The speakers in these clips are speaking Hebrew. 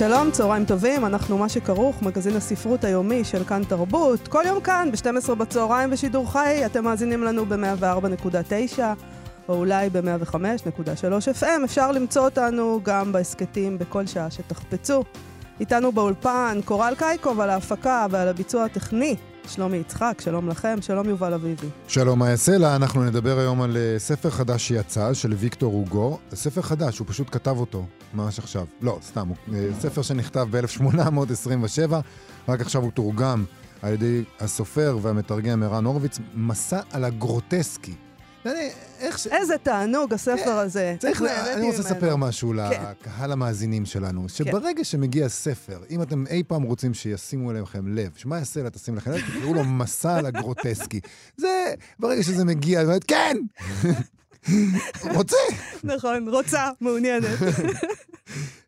שלום, צהריים טובים, אנחנו מה שכרוך, מגזין הספרות היומי של כאן תרבות. כל יום כאן, ב-12 בצהריים בשידור חי, אתם מאזינים לנו ב-104.9, או אולי ב-105.3 FM. אפשר למצוא אותנו גם בהסכתים בכל שעה שתחפצו. איתנו באולפן קורל קייקוב על ההפקה ועל הביצוע הטכני. שלומי יצחק, שלום לכם, שלום יובל אביבי. שלום מאיה סלע, אנחנו נדבר היום על uh, ספר חדש שיצא, של ויקטור הוגו. ספר חדש, הוא פשוט כתב אותו, ממש עכשיו. לא, סתם, הוא uh, ספר שנכתב ב-1827, רק עכשיו הוא תורגם על ידי הסופר והמתרגם ערן הורוביץ, מסע על הגרוטסקי. איזה תענוג הספר כן, הזה. צריך. אני רוצה לספר משהו כן. לקהל המאזינים שלנו, שברגע כן. שמגיע ספר, אם אתם אי פעם רוצים שישימו אליכם לב, שמה יעשה לה תשים לכם לב, תקראו לו מסע על הגרוטסקי. זה, ברגע שזה מגיע, אני אומרת, כן! רוצה. נכון, רוצה, מעוניינת.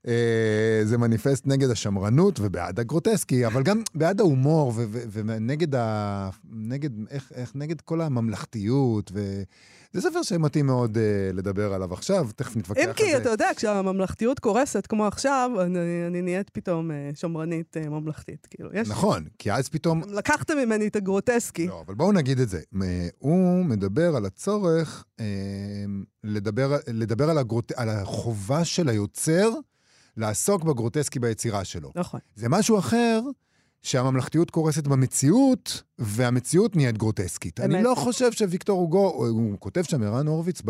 אה, זה מניפסט נגד השמרנות ובעד הגרוטסקי, אבל גם בעד ההומור ונגד ה... נגד, איך, איך, נגד כל הממלכתיות. ו... זה ספר שמתאים מאוד uh, לדבר עליו עכשיו, תכף נתווכח על זה. אם כי, אתה יודע, כשהממלכתיות קורסת כמו עכשיו, אני, אני נהיית פתאום uh, שמרנית uh, ממלכתית. כאילו, יש... נכון, כי אז פתאום... לקחת ממני את הגרוטסקי. לא, אבל בואו נגיד את זה. הוא מדבר על הצורך uh, לדבר, לדבר על, הגרוט... על החובה של היוצר לעסוק בגרוטסקי ביצירה שלו. נכון. זה משהו אחר שהממלכתיות קורסת במציאות, והמציאות נהיית גרוטסקית. אמת. אני לא חושב שוויקטור הוגו, הוא כותב שם, ערן הורוביץ,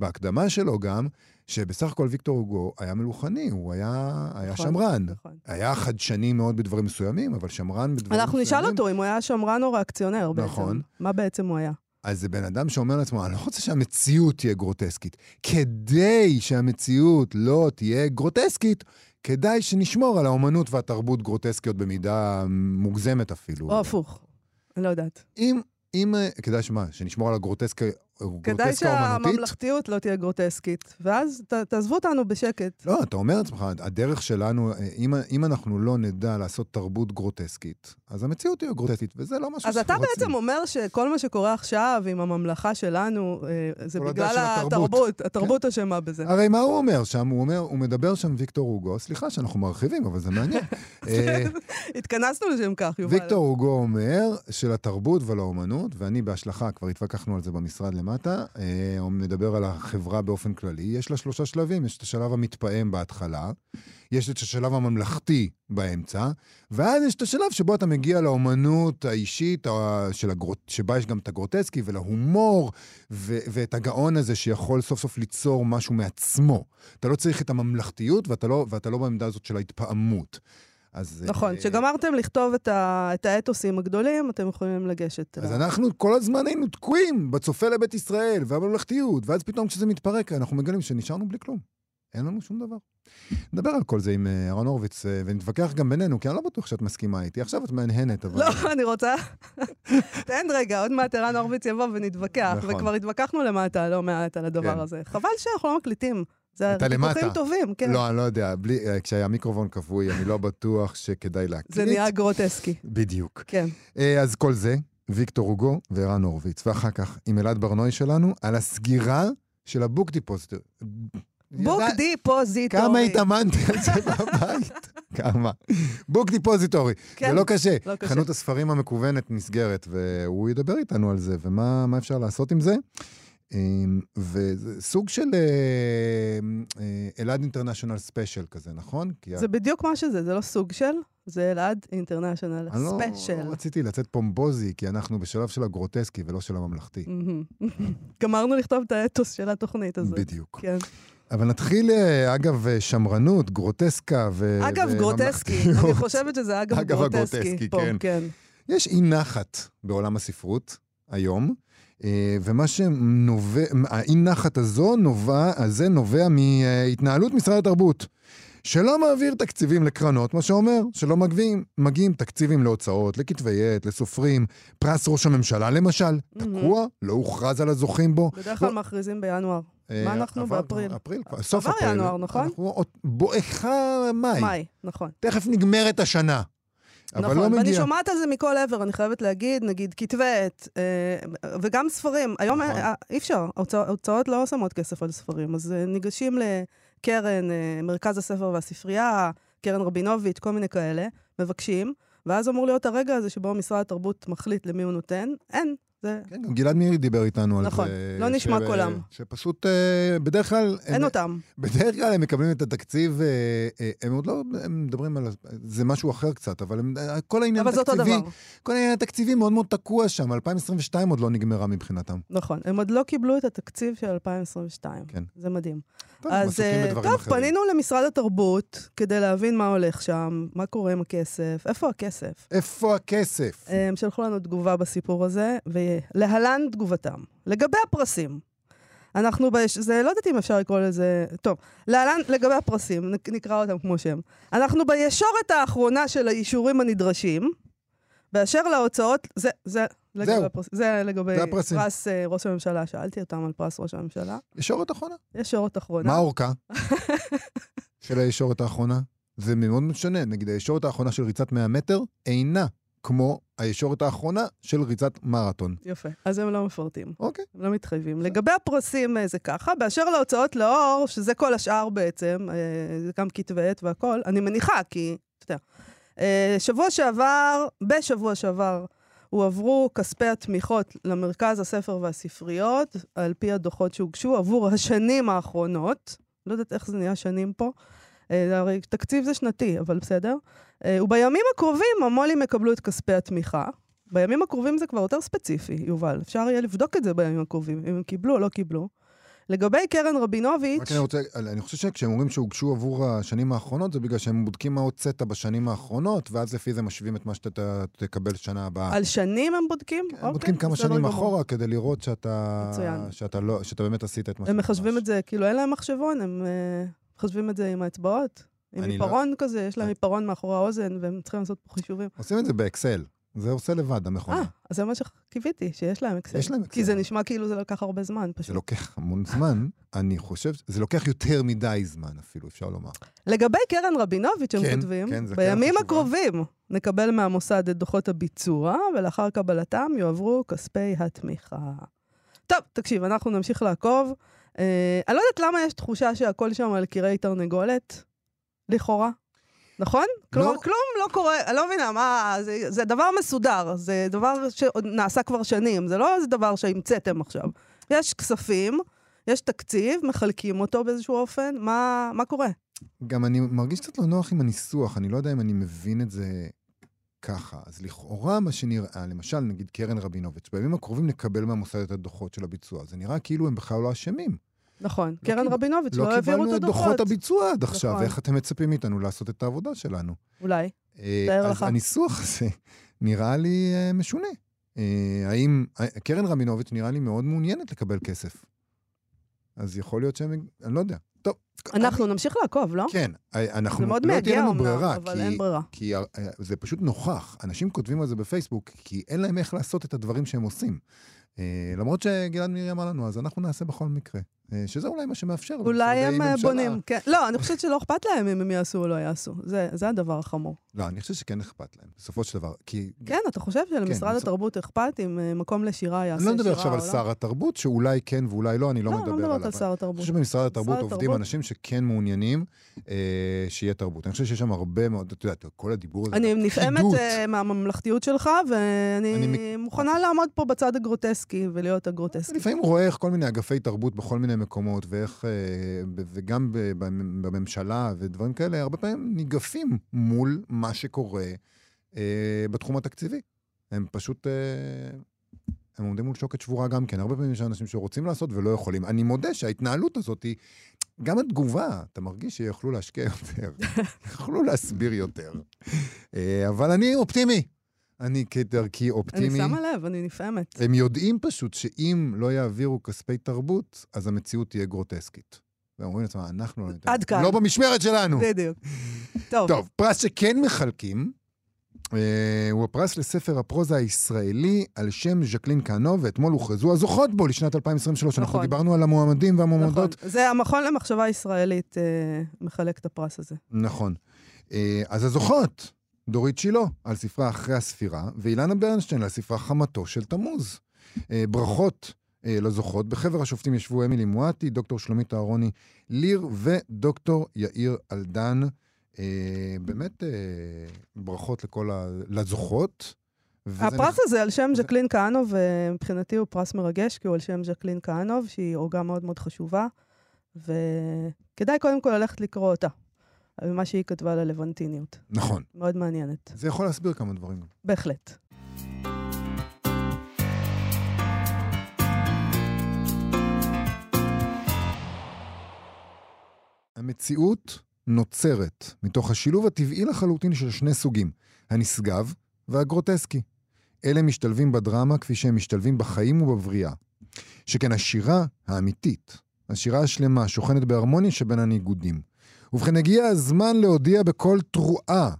בהקדמה שלו גם, שבסך הכל ויקטור הוגו היה מלוכני, הוא היה, היה נכון, שמרן. נכון. היה חדשני מאוד בדברים מסוימים, אבל שמרן בדברים אנחנו מסוימים. אנחנו נשאל אותו אם הוא היה שמרן או ריאקציונר בעצם. נכון. מה בעצם הוא היה? אז זה בן אדם שאומר לעצמו, אני לא רוצה שהמציאות תהיה גרוטסקית. כדי שהמציאות לא תהיה גרוטסקית, כדאי שנשמור על האומנות והתרבות גרוטסקיות במידה מוגזמת אפילו. או הפוך, לא יודעת. אם, אם, כדאי שמה, שנשמור על הגרוטסקה כדאי שהממלכתיות לא תהיה גרוטסקית, ואז ת, תעזבו אותנו בשקט. לא, אתה אומר לעצמך, הדרך שלנו, אם, אם אנחנו לא נדע לעשות תרבות גרוטסקית, אז המציאות תהיה גרוטסקית, וזה לא משהו. אז אתה בעצם אומר שכל מה שקורה עכשיו עם הממלכה שלנו, אה, זה בגלל התרבות, התרבות כן. אשמה בזה. הרי מה הוא אומר שם? הוא אומר, הוא מדבר שם ויקטור הוגו, סליחה שאנחנו מרחיבים, אבל זה מעניין. אה, התכנסנו לשם כך, יובל. ויקטור הוגו אומר שלתרבות ולאומנות, ואני בהשלכה, כבר התווכחנו על זה במשרד למעלה, למטה, אה, הוא מדבר על החברה באופן כללי. יש לה שלושה שלבים, יש את השלב המתפעם בהתחלה, יש את השלב הממלכתי באמצע, ואז יש את השלב שבו אתה מגיע לאומנות האישית, הגרוט, שבה יש גם את הגרוטסקי, ולהומור, ו- ואת הגאון הזה שיכול סוף סוף ליצור משהו מעצמו. אתה לא צריך את הממלכתיות, ואתה לא, ואתה לא בעמדה הזאת של ההתפעמות. אז... נכון, כשגמרתם לכתוב את, ה, את האתוסים הגדולים, אתם יכולים לגשת. אז לה... אנחנו כל הזמן היינו תקועים בצופה לבית ישראל והממלכתיות, ואז פתאום כשזה מתפרק, אנחנו מגלים שנשארנו בלי כלום. אין לנו שום דבר. נדבר על כל זה עם אה, אהרון הורוביץ, אה, ונתווכח גם בינינו, כי אני לא בטוח שאת מסכימה איתי. עכשיו את מהנהנת, אבל... לא, אני רוצה... תן רגע, עוד מעט ערן הורוביץ יבוא ונתווכח, נכון. וכבר התווכחנו למטה לא מעט על הדבר כן. הזה. חבל שאנחנו לא מקליטים. זה ויכוחים טובים, כן. לא, אני לא יודע. בלי, אה, כשהיה מיקרופון כבוי, אני לא בטוח שכדאי להקליט. זה נהיה גרוטסקי. בדיוק. כן. אה, אז כל זה, ויקטור הוגו וערן הורוביץ. ואחר כך, עם אלעד ברנועי שלנו, על הסגירה של ה Book Depositor. Book Depository. כמה התאמנתי על זה בבית? כמה. Book Depository. כן, זה לא. לא קשה. חנות הספרים המקוונת נסגרת, והוא ידבר איתנו על זה, ומה אפשר לעשות עם זה. אמ, וזה סוג של אה, אה, אלעד international special כזה, נכון? זה בדיוק מה שזה, זה לא סוג של, זה אלעד international special. אני לא רציתי לצאת פומפוזי, כי אנחנו בשלב של הגרוטסקי ולא של הממלכתי. גמרנו לכתוב את האתוס של התוכנית הזאת. בדיוק. כן. אבל נתחיל, אה, אגב, שמרנות, גרוטסקה ו... אגב, גרוטסקי. אני חושבת שזה אגב, אגב גרוטסקי. אגב הגרוטסקי, כן. כן. יש אי נחת בעולם הספרות היום. אה, ומה שנובע, האי נחת הזו נובע, הזה נובע מהתנהלות משרד התרבות. שלא מעביר תקציבים לקרנות, מה שאומר שלא מגיעים, מגיעים תקציבים להוצאות, לכתבי עת, לסופרים. פרס ראש הממשלה למשל, תקוע, לא הוכרז על הזוכים בו. בדרך כלל מכריזים בינואר. אה, מה אנחנו עבר- באפריל? אפריל, סוף עבר אפריל. ינואר, נכון? אנחנו בואכה מאי. מאי, נכון. תכף נגמרת השנה. אבל נכון, לא ואני מגיע. שומעת על זה מכל עבר, אני חייבת להגיד, נגיד כתבי עת, אה, וגם ספרים. היום נכון. אה, אי אפשר, ההוצא- ההוצאות לא שמות כסף על ספרים, אז אה, ניגשים לקרן, אה, מרכז הספר והספרייה, קרן רבינוביץ', כל מיני כאלה, מבקשים, ואז אמור להיות הרגע הזה שבו משרד התרבות מחליט למי הוא נותן. אין, זה... כן, גם גלעד מאירי דיבר איתנו על נכון, זה. לא נשמע ש- קולם. שפשוט, אה, בדרך כלל... אין הם- אותם. בדרך כלל הם מקבלים את התקציב, אה, אה, הם עוד לא, הם מדברים על, זה משהו אחר קצת, אבל הם, כל העניין אבל התקציבי, דבר. כל העניין התקציבי מאוד מאוד תקוע שם, 2022 עוד לא נגמרה מבחינתם. נכון, הם עוד לא קיבלו את התקציב של 2022. כן. זה מדהים. טוב, אז טוב, אחרים. פנינו למשרד התרבות כדי להבין מה הולך שם, מה קורה עם הכסף, איפה הכסף. איפה הכסף? הם שלחו לנו תגובה בסיפור הזה, ולהלן תגובתם. לגבי הפרסים, אנחנו, בש... זה, לא יודעת אם אפשר לקרוא לזה, טוב, להלן, לגבי הפרסים, נק- נקרא אותם כמו שהם. אנחנו בישורת האחרונה של האישורים הנדרשים, באשר להוצאות, זה, זה, לגבי זהו. הפרס, זה לגבי זה הפרסים. פרס אה, ראש הממשלה, שאלתי אותם על פרס ראש הממשלה. ישורת אחרונה. ישורת אחרונה. מה האורכה של הישורת האחרונה? זה מאוד משנה. נגיד, הישורת האחרונה של ריצת 100 מטר אינה כמו הישורת האחרונה של ריצת מרתון. יפה, אז הם לא מפרטים. אוקיי. הם לא מתחייבים. לגבי הפרסים אה, זה ככה, באשר להוצאות לאור, שזה כל השאר בעצם, אה, זה גם כתבי עת והכול, אני מניחה, כי, אתה יודע, אה, שבוע שעבר, בשבוע שעבר, הועברו כספי התמיכות למרכז הספר והספריות, על פי הדוחות שהוגשו עבור השנים האחרונות. לא יודעת איך זה נהיה שנים פה. אה, הרי תקציב זה שנתי, אבל בסדר. אה, ובימים הקרובים המו"לים יקבלו את כספי התמיכה. בימים הקרובים זה כבר יותר ספציפי, יובל. אפשר יהיה לבדוק את זה בימים הקרובים, אם הם קיבלו או לא קיבלו. לגבי קרן רבינוביץ', רק אני רוצה, אני חושב שכשהם אומרים שהוגשו עבור השנים האחרונות, זה בגלל שהם בודקים מה הוצאת בשנים האחרונות, ואז לפי זה משווים את מה שאתה תקבל שנה הבאה. על שנים הם בודקים? הם אוקיי, בודקים כמה בסדר שנים גמור. אחורה כדי לראות שאתה... מצוין. שאתה, לא, שאתה באמת עשית את מה הם מחשבים את זה, כאילו אין להם מחשבון, הם אה, מחשבים את זה עם האצבעות. עם לא- עיפרון כזה, יש להם אני- עיפרון מאחורי האוזן, והם צריכים לעשות פה חישובים. עושים את זה באקסל. זה עושה לבד, אה, המכונה. אז זה מה שקיוויתי, שיש להם אקסל. יש להם כי אקסל. זה נשמע כאילו זה לקח הרבה זמן, זה פשוט. לוקח המון זמן, אני חושב, זה לוקח יותר מדי זמן אפילו, אפשר לומר. לגבי קרן רבינוביץ', הם כן, כותבים, כן, זה בימים. הקרובים נקבל מהמוסד את דוחות הביצוע, ולאחר קבלתם יועברו כספי התמיכה. טוב, תקשיב, אנחנו נמשיך לעקוב. אה, אני לא יודעת למה יש תחושה שהכל שם על קירי תרנגולת, לכאורה. נכון? כלומר, כלום לא קורה, אני לא מבינה, מה, זה, זה דבר מסודר, זה דבר שנעשה כבר שנים, זה לא איזה דבר שהמצאתם עכשיו. יש כספים, יש תקציב, מחלקים אותו באיזשהו אופן, מה, מה קורה? גם אני מרגיש קצת לא נוח עם הניסוח, אני לא יודע אם אני מבין את זה ככה. אז לכאורה מה שנראה, למשל, נגיד קרן רבינוביץ', בימים הקרובים נקבל מהמוסד את הדוחות של הביצוע. זה נראה כאילו הם בכלל לא אשמים. נכון, לא קרן קיב- רבינוביץ', לא לא העבירו קיבלנו את את דוחות הדוחות. הביצוע עד עכשיו, נכון. ואיך אתם מצפים מאיתנו לעשות את העבודה שלנו? אולי. אה, תאר אז לך. הניסוח הזה נראה לי אה, משונה. אה, האם, אה, קרן רבינוביץ' נראה לי מאוד מעוניינת לקבל כסף. אז יכול להיות שהם, אני לא יודע. טוב. אנחנו נמשיך לעקוב, לא? כן, אה, אנחנו, זה מאוד לא לנו אמנם, ברירה, אבל כי, אין ברירה. כי אה, זה פשוט נוכח. אנשים כותבים על זה בפייסבוק, כי אין להם איך לעשות את הדברים שהם עושים. אה, למרות שגלעד מירי אמר לנו, אז אנחנו נעשה בכל מקרה. אה, שזה אולי מה שמאפשר אולי הם אה. בונים, כן. לא, אני חושבת שלא אכפת להם אם הם יעשו או לא יעשו. זה זה הדבר החמור. לא, אני חושב שכן אכפת להם, בסופו של דבר. כי כן, אתה חושב שלמשרד כן, התרבות אכפת אם אה, מקום לשירה יעשה אני שירה לא או מדבר לא? עכשיו על שר התרבות, שאולי כן ואולי לא, אני לא לא, מדבר לא עליו. מדברת על שר אני התרבות. חושב שבמשרד התרבות עובדים אנשים שכן מעוניינים אה, שיהיה תרבות. אני חושב שיש שם הרבה מאוד, אתה יודע, כל הדיבור הזה. אני נפעמת מהממלכתיות שלך, אני ואני מוכנה לעמוד פה בצד הגרוטסקי ולהיות הגרוטסקי. לפעמים רואה איך כל מיני אגפי תרבות בכל מיני מקומות, ואיך, אה, וגם בממשלה ודברים כאלה, הרבה פעמים ניגפים מול מה שקורה אה, בתחום התקציבי. הם פשוט, אה, הם עומדים מול שוקת שבורה גם כן. הרבה פעמים יש אנשים שרוצים לעשות ולא יכולים. אני מודה שההתנהלות הזאת היא, גם התגובה, אתה מרגיש שיכלו להשקיע יותר, יכלו להסביר יותר. אבל אני אופטימי. אני כדרכי אופטימי. אני שמה לב, אני נפעמת. הם יודעים פשוט שאם לא יעבירו כספי תרבות, אז המציאות תהיה גרוטסקית. והם אומרים לעצמם, אנחנו לא ניתן. עד כאן. לא במשמרת שלנו. בדיוק. טוב, טוב, פרס שכן מחלקים, אה, הוא הפרס לספר הפרוזה הישראלי על שם ז'קלין כהנו, ואתמול הוכרזו הזוכות בו לשנת 2023. אנחנו נכון. דיברנו על המועמדים נכון. והמועמדות. זה המכון למחשבה ישראלית אה, מחלק את הפרס הזה. נכון. אה, אז הזוכות, דורית שילה, על ספרה אחרי הספירה, ואילנה ברנשטיין על ספרה חמתו של תמוז. אה, ברכות אה, לזוכות. בחבר השופטים ישבו אמילי מואטי, דוקטור שלומית אהרוני ליר ודוקטור יאיר אלדן. אה, באמת ברכות לכל ה... לזוכות. הפרס נכ- הזה על שם זה- ז'קלין כהנוב, ומבחינתי הוא פרס מרגש, כי הוא על שם ז'קלין כהנוב, שהיא עוגה מאוד מאוד חשובה, וכדאי קודם כל ללכת לקרוא אותה, על מה שהיא כתבה על הלבנטיניות. נכון. מאוד מעניינת, זה יכול להסביר כמה דברים. בהחלט. המציאות נוצרת מתוך השילוב הטבעי לחלוטין של שני סוגים, הנשגב והגרוטסקי. אלה משתלבים בדרמה כפי שהם משתלבים בחיים ובבריאה. שכן השירה האמיתית, השירה השלמה, שוכנת בהרמוניה שבין הניגודים. ובכן, הגיע הזמן להודיע בקול תרועה,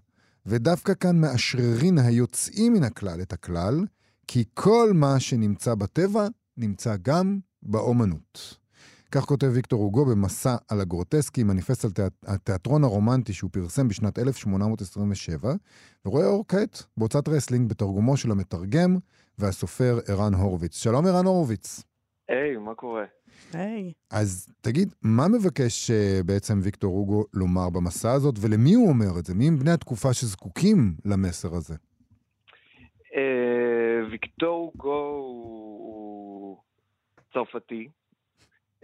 ודווקא כאן מאשררים היוצאים מן הכלל את הכלל, כי כל מה שנמצא בטבע נמצא גם באומנות. כך כותב ויקטור הוגו במסה על הגרוטסקי, מניפסט על תיאט... התיאטרון הרומנטי שהוא פרסם בשנת 1827, ורואה אור כעת בהוצאת רסלינג בתרגומו של המתרגם והסופר ערן הורוביץ. שלום ערן הורוביץ. היי, מה קורה? היי. אז תגיד, מה מבקש uh, בעצם ויקטור הוגו לומר במסע הזאת, ולמי הוא אומר את זה? מי הם בני התקופה שזקוקים למסר הזה? אה, ויקטור גו הוא צרפתי,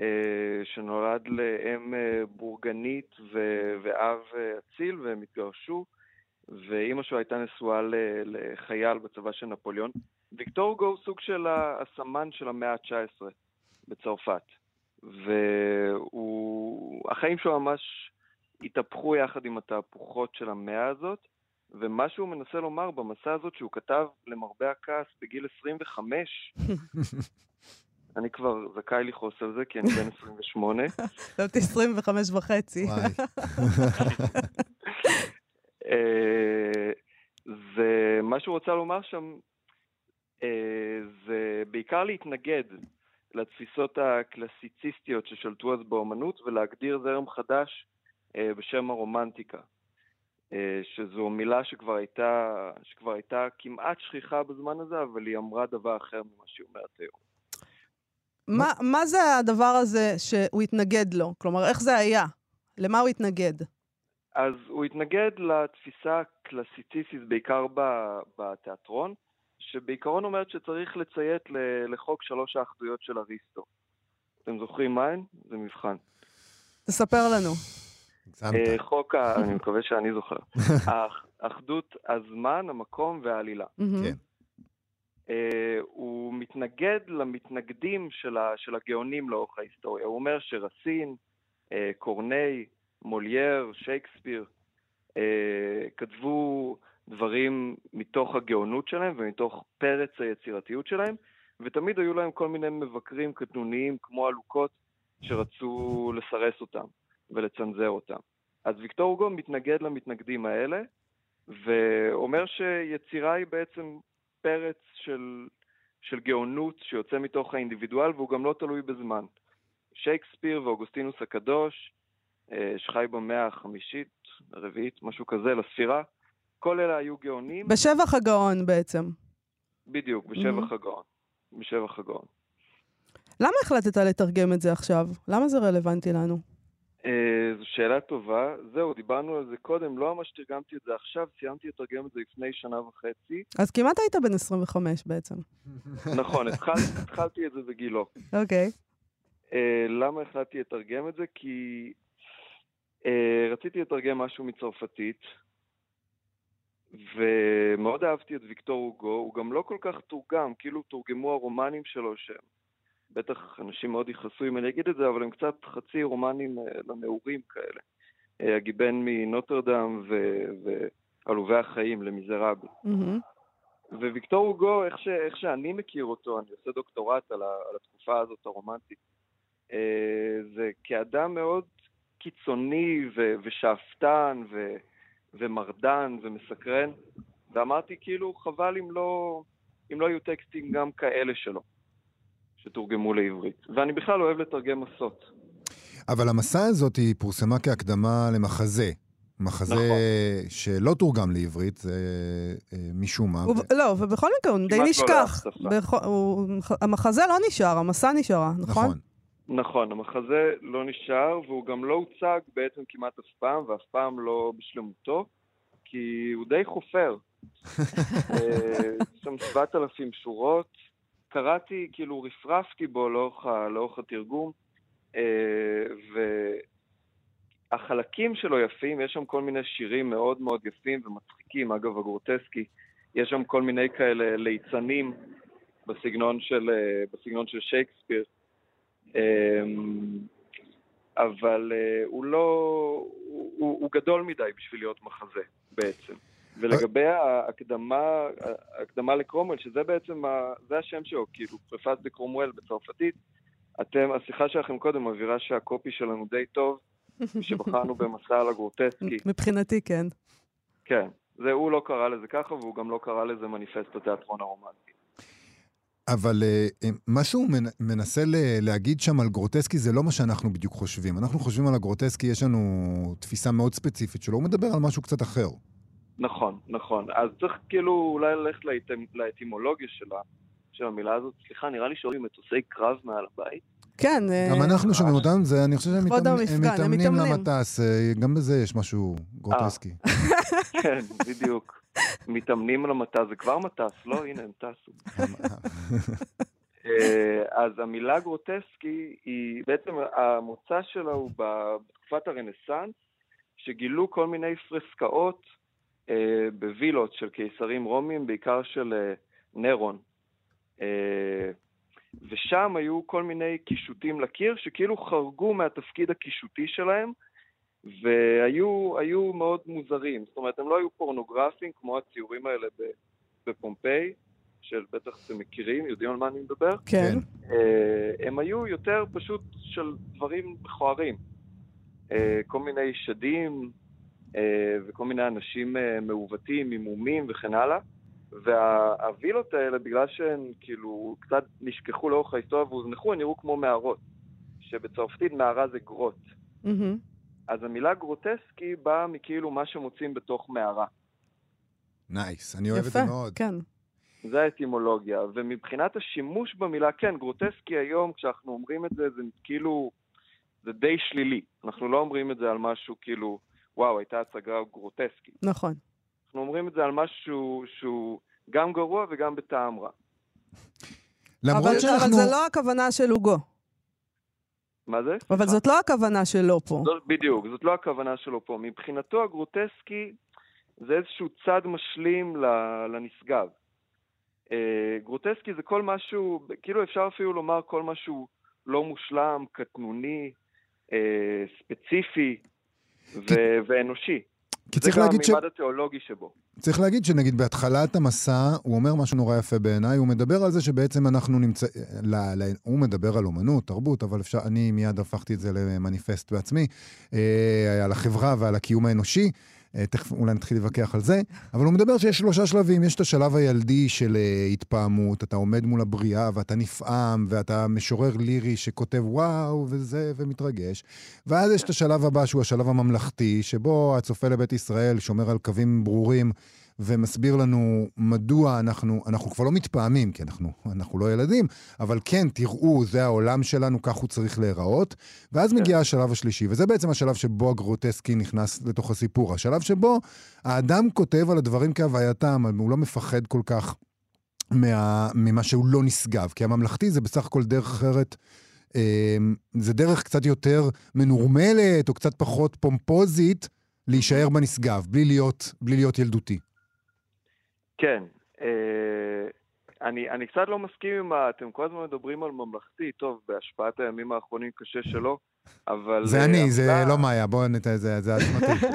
אה, שנולד לאם אה, בורגנית ו- ואב אה, אציל, והם התגרשו, ואימא שלו הייתה נשואה לחייל בצבא של נפוליאון. ויקטור גו הוא סוג של הסמן של המאה ה-19 בצרפת. והחיים שלו ממש התהפכו יחד עם התהפוכות של המאה הזאת, ומה שהוא מנסה לומר במסע הזאת שהוא כתב למרבה הכעס בגיל 25, אני כבר זכאי לכעוס על זה כי אני בן 28, חשבתי 25 וחצי. אה, זה מה שהוא רוצה לומר שם, אה, זה בעיקר להתנגד לתפיסות הקלאסיציסטיות ששלטו אז באומנות ולהגדיר זרם חדש אה, בשם הרומנטיקה. אה, שזו מילה שכבר הייתה, שכבר הייתה כמעט שכיחה בזמן הזה, אבל היא אמרה דבר אחר ממה שהיא אומרת היום. מה, מה זה הדבר הזה שהוא התנגד לו? כלומר, איך זה היה? למה הוא התנגד? אז הוא התנגד לתפיסה הקלאסיציסטית, בעיקר בתיאטרון, שבעיקרון אומרת שצריך לציית לחוק שלוש האחדויות של אריסטו. אתם זוכרים מה הן? זה מבחן. תספר לנו. אה, חוק ה... אני מקווה שאני זוכר. אחדות הזמן, המקום והעלילה. כן. אה, הוא מתנגד למתנגדים של, הגאונים לאורך ההיסטוריה. הוא אומר שרסין, אה, קורני, מולייר, שייקספיר, כתבו דברים מתוך הגאונות שלהם ומתוך פרץ היצירתיות שלהם, ותמיד היו להם כל מיני מבקרים קטנוניים כמו עלוקות שרצו לסרס אותם ולצנזר אותם. אז ויקטור הוגו מתנגד למתנגדים האלה, ואומר שיצירה היא בעצם פרץ של, של גאונות שיוצא מתוך האינדיבידואל, והוא גם לא תלוי בזמן. שייקספיר ואוגוסטינוס הקדוש, אה, שחי במאה החמישית, הרביעית, משהו כזה, לספירה, כל אלה היו גאונים, בשבח הגאון בעצם. בדיוק, בשבח הגאון. בשבח הגאון. למה החלטת לתרגם את זה עכשיו? למה זה רלוונטי לנו? אה, זו שאלה טובה. זהו, דיברנו על זה קודם, לא ממש תרגמתי את זה עכשיו, סיימתי לתרגם את זה לפני שנה וחצי. אז כמעט היית בן 25 בעצם. נכון, התחל- התחלתי את זה בגילו. אוקיי. אה, למה החלטתי לתרגם את זה? כי אה, רציתי לתרגם משהו מצרפתית, ומאוד אהבתי את ויקטור הוגו, הוא גם לא כל כך תורגם, כאילו תורגמו הרומנים שלו שהם. בטח אנשים מאוד יכעסו אם אני אגיד את זה, אבל הם קצת חצי רומנים אה, לנעורים כאלה. אה, הגיבן מנוטרדם ועלובי החיים למיזרבל. מהמם. וויקטור הוגו, איך, ש, איך שאני מכיר אותו, אני עושה דוקטורט על, ה, על התקופה הזאת הרומנטית, אה, זה כאדם מאוד קיצוני ו- ושאפתן ו- ומרדן ומסקרן, ואמרתי כאילו חבל אם לא, אם לא יהיו טקסטים גם כאלה שלו, שתורגמו לעברית. ואני בכלל אוהב לתרגם מסות. אבל המסע הזאת היא פורסמה כהקדמה למחזה. מחזה נכון. שלא תורגם לעברית, זה אה, משום מה. הוא- לא, ובכל מקרה, הוא די לא נשכח. שפה. בכל- הוא- המחזה לא נשאר, המסע נשארה, נכון? נכון. נכון, המחזה לא נשאר, והוא גם לא הוצג בעצם כמעט אף פעם, ואף פעם לא בשלמותו, כי הוא די חופר. אה, שם 7,000 שורות. קראתי, כאילו רפרפתי בו לאורך, לאורך התרגום, אה, והחלקים שלו יפים, יש שם כל מיני שירים מאוד מאוד יפים ומצחיקים, אגב הגרוטסקי, יש שם כל מיני כאלה ליצנים בסגנון של, אה, בסגנון של שייקספיר. אמ, אבל אה, הוא לא... הוא, הוא, גדול מדי בשביל להיות מחזה, בעצם. ולגבי ההקדמה, ההקדמה לקרומואל, שזה בעצם, ה, זה השם שלו, כאילו, פרפס דה קרומואל בצרפתית, אתם, השיחה שלכם קודם מבהירה שהקופי שלנו די טוב, שבחרנו במסע על הגרוטסקי. מבחינתי, כן. כן, זה, הוא לא קרא לזה ככה, והוא גם לא קרא לזה מניפסט התיאטרון הרומנטי. אבל אה, אה, מה שהוא מנ- מנסה להגיד שם על גרוטסקי זה לא מה שאנחנו בדיוק חושבים. אנחנו חושבים על הגרוטסקי, יש לנו תפיסה מאוד ספציפית שלו, הוא מדבר על משהו קצת אחר. נכון, נכון. אז צריך כאילו אולי ללכת לאטימ, לאטימולוגיה של המילה הזאת. סליחה, נראה לי שעולים מטוסי קרב מעל הבית. כן. אה, גם אנחנו שומעים אותם, זה, אני חושב שהם מתאמנים. למטס, אה, גם בזה יש משהו גרוטסקי. כן, בדיוק. מתאמנים על המטס, זה כבר מטס, לא? הנה, הם טסו. אה, אז המילה גרוטסקי היא, בעצם המוצא שלה הוא בתקופת הרנסאנס, שגילו כל מיני פרסקאות אה, בווילות של קיסרים רומים, בעיקר של אה, נרון. אה, ושם היו כל מיני קישוטים לקיר שכאילו חרגו מהתפקיד הקישוטי שלהם, והיו היו מאוד מוזרים. זאת אומרת, הם לא היו פורנוגרפיים כמו הציורים האלה בפומפיי, של בטח אתם מכירים, יודעים על מה אני מדבר. כן. אה, הם היו יותר פשוט של דברים מכוערים. אה, כל מיני שדים אה, וכל מיני אנשים מעוותים, עימומים וכן הלאה. והווילות האלה, בגלל שהן כאילו קצת נשכחו לאורך ההיסטוריה והוזנחו, הן נראו כמו מערות. שבצרפתית מערה זה grotte. מהמם. אז המילה גרוטסקי באה מכאילו מה שמוצאים בתוך מערה. nice, אני אוהב את זה יפה, מאוד. כן. זה האטימולוגיה. ומבחינת השימוש במילה, כן, גרוטסקי היום, כשאנחנו אומרים את זה, זה כאילו, זה די שלילי. אנחנו לא אומרים את זה על משהו כאילו, וואו, הייתה הצגה גרוטסקי. נכון. אנחנו אומרים את זה על משהו שהוא גם גרוע וגם בטעם רע. למרות אבל, שאנחנו... אבל זה לא הכוונה של הוגו. מה זה? אבל זאת לא הכוונה שלו פה. זאת, בדיוק, זאת לא הכוונה שלו פה. מבחינתו הגרוטסקי זה איזשהו צד משלים לנשגב. אה, גרוטסקי זה כל משהו, כאילו אפשר אפילו לומר כל משהו לא מושלם, קטנוני, אה, ספציפי ו- ואנושי. כי זה צריך גם להגיד ש... המימד התיאולוגי שבו. צריך להגיד שנגיד בהתחלת המסע, הוא אומר משהו נורא יפה בעיניי, הוא מדבר על זה שבעצם אנחנו נמצא... ל... ל... הוא מדבר על אומנות, תרבות, אבל אפשר... אני מיד הפכתי את זה למניפסט בעצמי, אה, על החברה ועל הקיום האנושי. אה, תכף אולי נתחיל להתווכח על זה, אבל הוא מדבר שיש שלושה שלבים. יש את השלב הילדי של אה, התפעמות, אתה עומד מול הבריאה ואתה נפעם, ואתה משורר לירי שכותב וואו וזה, ומתרגש. ואז יש את השלב הבא, שהוא השלב הממלכתי, שבו הצופה לבית ישראל שומר על קווים ברורים ומסביר לנו מדוע אנחנו, אנחנו כבר לא מתפעמים, כי אנחנו, אנחנו לא ילדים, אבל כן, תראו, זה העולם שלנו, כך הוא צריך להיראות. ואז מגיע השלב השלישי, וזה בעצם השלב שבו הגרוטסקי נכנס לתוך הסיפור. השלב שבו האדם כותב על הדברים כהווייתם, הוא לא מפחד כל כך מה, ממה שהוא לא נשגב, כי הממלכתי זה בסך הכל דרך אחרת. אה, זה דרך קצת יותר מנורמלת, או קצת פחות פומפוזית, להישאר בנשגב, בלי להיות, בלי להיות ילדותי. כן. אה, אני, אני קצת לא מסכים עם ה... אתם כל הזמן מדברים על ממלכתי, טוב, בהשפעת הימים האחרונים קשה שלא, אבל... זה אה, אני, זה עבדה- לא מאיה, בואו ניתן, זה זה אשמתי.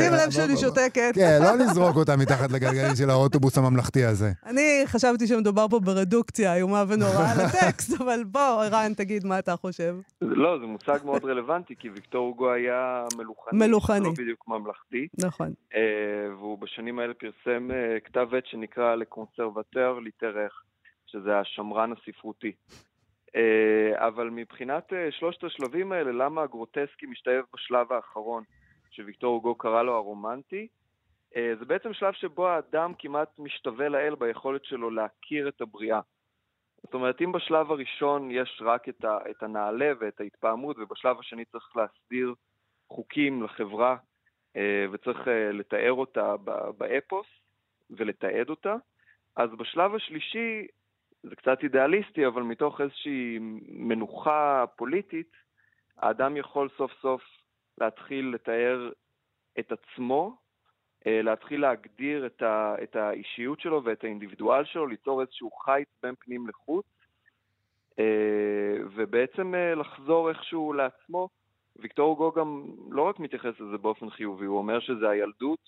שים לב שאני שותקת. כן, לא לזרוק אותה מתחת לגלגלים של האוטובוס הממלכתי הזה. אני חשבתי שמדובר פה ברדוקציה איומה ונוראה לטקסט, אבל בוא, ערן, תגיד מה אתה חושב. לא, זה מושג מאוד רלוונטי, כי ויקטור הוגו היה מלוכני. מלוכני. לא בדיוק ממלכתי. נכון. אה, והוא בשנים האלה פרסם אה, כתב עת שנקרא לקונסרבטר ליטרך, שזה השמרן הספרותי. אה, אבל מבחינת אה, שלושת השלבים האלה, למה הגרוטסקי משתלב בשלב האחרון, שוויקטור הוגו קרא לו הרומנטי? אה, זה בעצם שלב שבו האדם כמעט משתווה לאל ביכולת שלו להכיר את הבריאה. זאת אומרת, אם בשלב הראשון יש רק את, ה, את הנעלה ואת ההתפעמות, ובשלב השני צריך להסדיר חוקים לחברה, וצריך לתאר אותה באפוס ולתעד אותה, אז בשלב השלישי, זה קצת אידיאליסטי, אבל מתוך איזושהי מנוחה פוליטית, האדם יכול סוף סוף להתחיל לתאר את עצמו, אה, להתחיל להגדיר את, ה, את האישיות שלו ואת האינדיבידואל שלו, ליצור איזשהו חיץ בין פנים לחוץ, אה, ובעצם אה, לחזור איכשהו לעצמו. ויקטור הוגו גם לא רק מתייחס לזה באופן חיובי, הוא אומר שזה הילדות,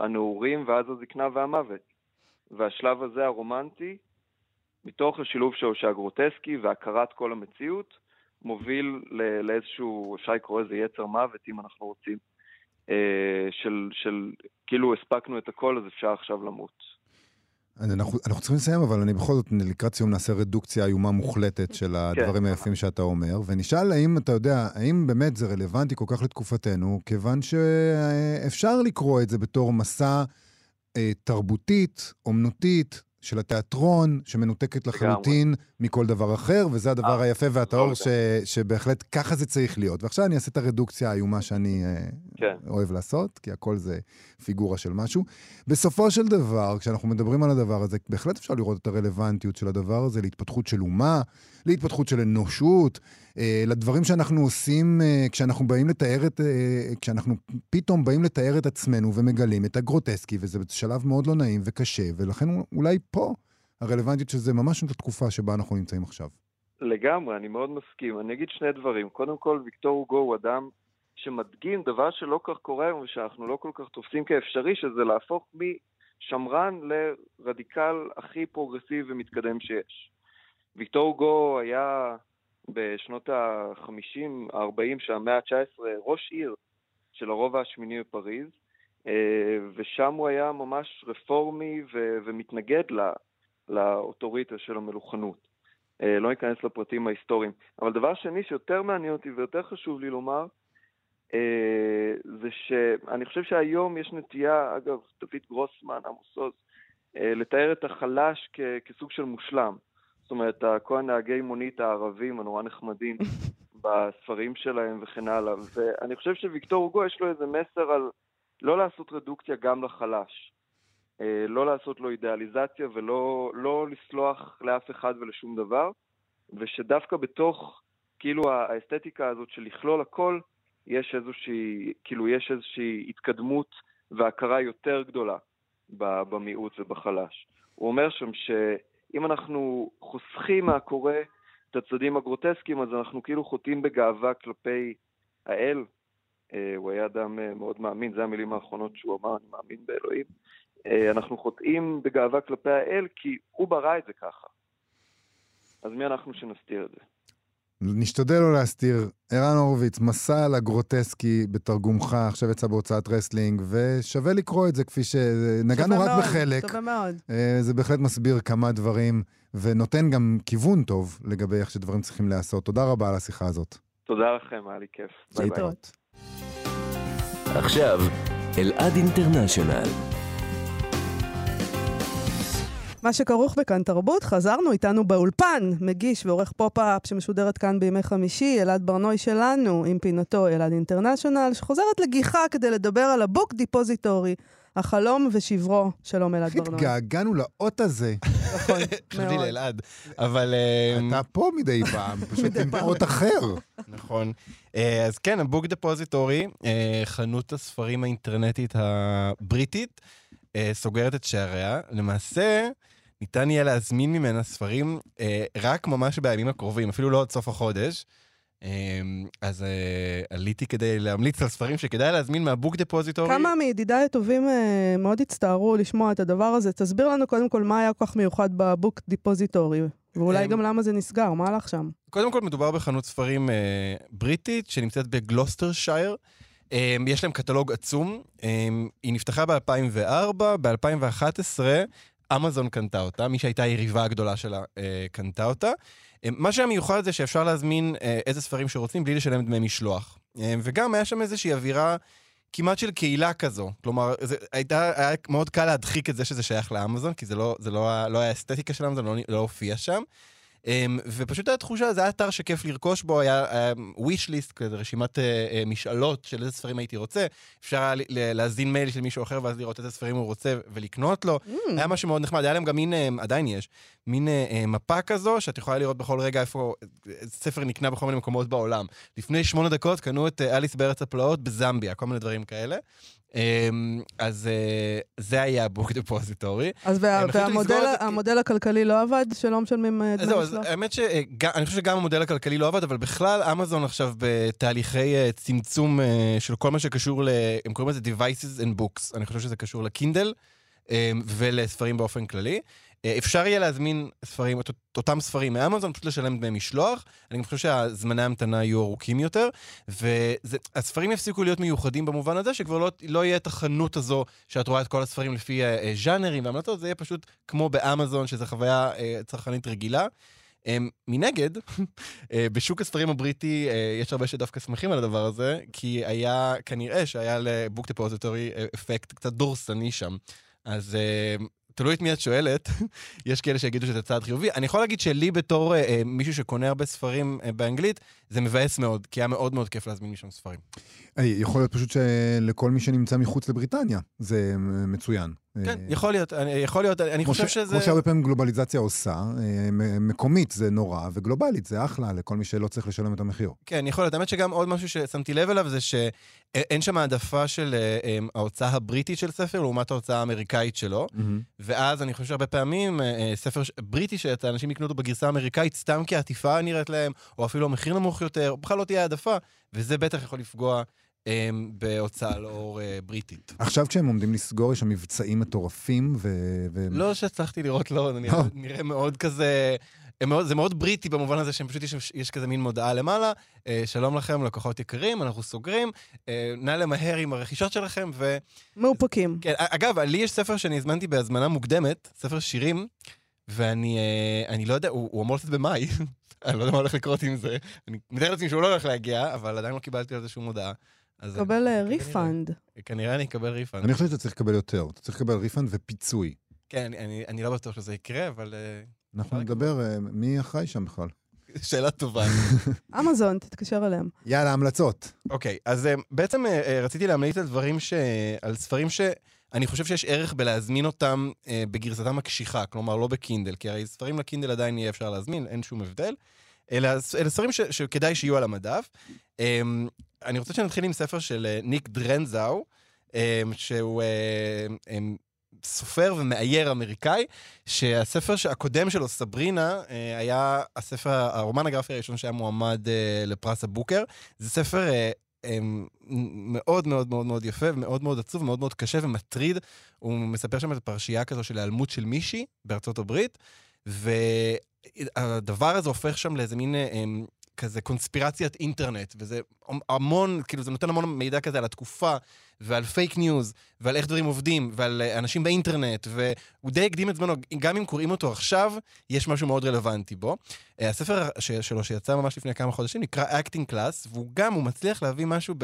הנעורים ואז הזקנה והמוות. והשלב הזה הרומנטי, מתוך השילוב שלו שהגרוטסקי והכרת כל המציאות, מוביל לאיזשהו, אפשר לקרוא לזה יצר מוות אם אנחנו רוצים, אה, של, של כאילו הספקנו את הכל אז אפשר עכשיו למות. אנחנו, אנחנו צריכים לסיים, אבל אני בכל זאת, לקראת סיום נעשה רדוקציה איומה מוחלטת של הדברים היפים שאתה אומר, ונשאל האם, אתה יודע, האם באמת זה רלוונטי כל כך לתקופתנו, כיוון שאפשר לקרוא את זה בתור מסע אה, תרבותית, אומנותית, של התיאטרון, שמנותקת לחלוטין מכל דבר אחר, וזה הדבר אה, היפה והטהור לא ש, שבהחלט ככה זה צריך להיות. ועכשיו אני אעשה את הרדוקציה האיומה שאני אה, כן. אוהב לעשות, כי הכל זה פיגורה של משהו. בסופו של דבר, כשאנחנו מדברים על הדבר הזה, בהחלט אפשר לראות את הרלוונטיות של הדבר הזה להתפתחות של אומה, להתפתחות של אנושות, לדברים שאנחנו עושים אה, כשאנחנו באים לתאר את... אה, כשאנחנו פתאום באים לתאר את עצמנו ומגלים את הגרוטסקי, וזה שלב מאוד לא נעים וקשה, ולכן אולי פה הרלוונטיות של זה ממש לתקופה שבה אנחנו נמצאים עכשיו. לגמרי, אני מאוד מסכים. אני אגיד שני דברים. קודם כל, ויקטור הוגו הוא אדם שמדגים דבר שלא כך קורה היום ושאנחנו לא כל כך תופסים כאפשרי, שזה להפוך משמרן לרדיקל הכי פרוגרסיבי ומתקדם שיש. ויקטור הוגו היה בשנות ה-50, ה-40 של המאה ה-19 ראש עיר של הרובע השמיני בפריז, אה, ושם הוא היה ממש רפורמי ו- ומתנגד ל- לאוטוריטה של המלוכנות. אה, לא ניכנס לפרטים ההיסטוריים. אבל דבר שני שיותר מעניין אותי ויותר חשוב לי לומר, אה, זה שאני חושב שהיום יש נטייה, אגב, דוד גרוסמן, עמוס עוז, לתאר את החלש כ- כסוג של מושלם. זאת אומרת, כל הנהגי מונית הערבים הנורא נחמדים בספרים שלהם וכן הלאה. ואני חושב שוויקטור הוגו יש לו איזה מסר על לא לעשות רדוקציה גם לחלש. אה, לא לעשות לו אידיאליזציה ולא לא לסלוח לאף אחד ולשום דבר, ושדווקא בתוך, כאילו, האסתטיקה הזאת של לכלול הכל, יש איזושהי, כאילו, יש איזושהי התקדמות והכרה יותר גדולה במיעוט ובחלש. הוא אומר שם שאם אנחנו חוסכים מהקורא את הצדדים הגרוטסקיים, אז אנחנו כאילו חוטאים בגאווה כלפי האל. אה, הוא היה אדם אה, מאוד מאמין, זה המילים האחרונות שהוא אמר, אני מאמין באלוהים. אה, אנחנו חוטאים בגאווה כלפי האל כי הוא ברא את זה ככה. אז מי אנחנו שנסתיר את זה? נשתדל לא להסתיר. ערן הורוביץ, מסה על הגרוטסקי בתרגומך, עכשיו יצא בהוצאת רסלינג, ושווה לקרוא את זה כפי ש... נגענו רק מאוד, בחלק. שווה מאוד. אה, זה בהחלט מסביר כמה דברים, ונותן גם כיוון טוב לגבי איך שדברים צריכים להיעשות. תודה רבה על השיחה הזאת. תודה לכם, היה לי כיף. ביי ביי. עכשיו, אלעד אינטרנשיונל. מה שכרוך בכאן תרבות, חזרנו איתנו באולפן, מגיש ועורך פופ-אפ שמשודרת כאן בימי חמישי, אלעד ברנוי שלנו, עם פינתו אלעד אינטרנשיונל, שחוזרת לגיחה כדי לדבר על הבוק דפוזיטורי, החלום ושברו. שלום אלעד ברנוי. התגעגענו לאות הזה. נכון, חשבתי מאוד. לאלעד, אבל... אמ, אתה פה מדי פעם, פשוט עם אות אחר. נכון. אה, אז כן, הבוק דפוזיטורי, אה, חנות הספרים האינטרנטית הבריטית, אה, סוגרת את שעריה. למעשה, ניתן יהיה להזמין ממנה ספרים אה, רק ממש בימים הקרובים, אפילו לא עד סוף החודש. אמ, אז אה, עליתי כדי להמליץ על ספרים שכדאי להזמין מהבוק דפוזיטורי. כמה מידידיי הטובים אה, מאוד הצטערו לשמוע את הדבר הזה. תסביר לנו קודם כל מה היה כל כך מיוחד בבוק דפוזיטורי, ואולי אמ, גם למה זה נסגר, מה הלך שם? קודם כל מדובר בחנות ספרים אה, בריטית שנמצאת בגלוסטרשייר. אה, יש להם קטלוג עצום. אה, היא נפתחה ב-2004, ב-2011 אמזון קנתה אותה, מי שהייתה היריבה הגדולה שלה אה, קנתה אותה. אה, מה שהיה מיוחד זה שאפשר להזמין אה, איזה ספרים שרוצים בלי לשלם דמי משלוח. אה, וגם היה שם איזושהי אווירה כמעט של קהילה כזו. כלומר, זה הייתה, היה מאוד קל להדחיק את זה שזה שייך לאמזון, כי זה לא, זה לא, לא היה האסתטיקה של אמזון, לא, לא הופיע שם. Um, ופשוט הייתה תחושה, זה היה אתר שכיף לרכוש בו, היה, היה wish list, כזה רשימת uh, uh, משאלות של איזה ספרים הייתי רוצה. אפשר היה להזין מייל של מישהו אחר ואז לראות איזה ספרים הוא רוצה ולקנות לו. Mm. היה משהו מאוד נחמד, היה להם גם מין, עדיין יש, מין מפה כזו, שאת יכולה לראות בכל רגע איפה ספר נקנה בכל מיני מקומות בעולם. לפני שמונה דקות קנו את אליס בארץ הפלאות בזמביה, כל מיני דברים כאלה. Um, אז uh, זה היה הבוק דפוזיטורי. אז והמודל הכלכלי לא עבד, שלא משלמים אה, דמי זהו, אז משלוח? האמת שאני חושב שגם המודל הכלכלי לא עבד, אבל בכלל אמזון עכשיו בתהליכי אה, צמצום אה, של כל מה שקשור ל... הם קוראים לזה Devices and Books. אני חושב שזה קשור לקינדל אה, ולספרים באופן כללי. אה, אפשר יהיה להזמין ספרים, את אותם ספרים מאמזון, פשוט לשלם דמי משלוח. אני גם חושב שהזמני ההמתנה יהיו ארוכים יותר, והספרים יפסיקו להיות מיוחדים במובן הזה, שכבר לא, לא יהיה את החנות הזו שאת רואה את כל הספרים לפי אה, אה, ז'אנרים והמלצות, זה יהיה פשוט כמו באמזון, שזו חוויה צרכנית רגילה. Um, מנגד, בשוק הספרים הבריטי יש הרבה שדווקא שמחים על הדבר הזה, כי היה, כנראה שהיה לבוק דפוזיטורי אפקט קצת דורסני שם. אז תלוי את מי את שואלת, יש כאלה שיגידו שזה צעד חיובי. אני יכול להגיד שלי בתור אה, אה, מישהו שקונה הרבה ספרים אה, באנגלית, זה מבאס מאוד, כי היה מאוד מאוד כיף להזמין משם ספרים. היי, יכול להיות פשוט שלכל מי שנמצא מחוץ לבריטניה זה מצוין. כן, אה, יכול להיות, אני- יכול להיות, אני חושב ש- שזה... כמו שהרבה פעמים גלובליזציה עושה, אה, מקומית זה נורא, וגלובלית זה אחלה לכל מי שלא צריך לשלם את המחיר. כן, יכול להיות. האמת שגם עוד משהו ששמתי לב אליו זה שאין שם העדפה של אה, אה, ההוצאה הבריטית של ספר לעומת ההוצאה האמריקאית שלו. ואז אני חושב שהרבה פעמים אה, אה, ספר בריטי שאנשים יקנו אותו בגרסה האמריקאית סתם כי העטיפה נראית להם, או אפילו המחיר נמוך יותר, בכלל לא תהיה העדפה, וזה בטח יכול לפגוע אה, בהוצאה לאור אה, בריטית. עכשיו כשהם עומדים לסגור, יש שם מבצעים מטורפים, ו... ו... לא שהצלחתי לראות, לא, זה נראה, לא. נראה מאוד כזה... מאוד, זה מאוד בריטי במובן הזה שהם פשוט יש, יש כזה מין מודעה למעלה, אה, שלום לכם לקוחות יקרים, אנחנו סוגרים, אה, נא למהר עם הרכישות שלכם, ו... מאופקים. כן, אגב, לי יש ספר שאני הזמנתי בהזמנה מוקדמת, ספר שירים, ואני אה, אני לא יודע, הוא, הוא אמור לצאת במאי. אני לא יודע מה הולך לקרות עם זה. אני מתאר לעצמי שהוא לא הולך להגיע, אבל עדיין לא קיבלתי על זה שום הודעה. אז קבל אני- אה, refund. כנראה אני אקבל refund. אני חושב שאתה צריך לקבל יותר, אתה צריך לקבל refund ופיצוי. כן, אני- אני- אני לא בטוח שזה יקרה, אבל אה, אנחנו נדבר, אה, מי אחראי שם בכלל? שאלה טובה. אמזון, תתקשר אליהם. יאללה, המלצות. אוקיי, אז אה, בעצם רציתי להמליץ על דברים ש... על ספרים שאני חושב שיש ערך בלהזמין אותם אה, בגרסתם הקשיחה, כלומר לא בקינדל, כי הרי ספרים לקינדל עדיין יהיה אפשר להזמין, אין שום הבדל. אלא אלה ספרים ש... שכדאי שיהיו על המדף. אה, אני רוצה שנתחיל עם ספר של אה, ניק דרנזאו, אה, שהוא אה, אה, סופר ומאייר אמריקאי, שהספר הקודם שלו, סברינה, אה, היה הספר, הרומן הגרפי הראשון שהיה מועמד לפרס הבוקר. זה ספר אה, מאוד מאוד מאוד מאוד יפה ומאוד מאוד עצוב, מאוד מאוד קשה ומטריד. הוא מספר שם את הפרשייה כזו של היעלמות של מישהי בארצות הברית, והדבר הזה הופך שם לאיזה מין... כזה קונספירציית אינטרנט, וזה המון, כאילו זה נותן המון מידע כזה על התקופה, ועל פייק ניוז, ועל איך דברים עובדים, ועל אה, אנשים באינטרנט, והוא די הקדים את זמנו, גם אם קוראים אותו עכשיו, יש משהו מאוד רלוונטי בו. אה, הספר שלו שיצא ממש לפני כמה חודשים נקרא Acting Class, והוא גם, הוא מצליח להביא משהו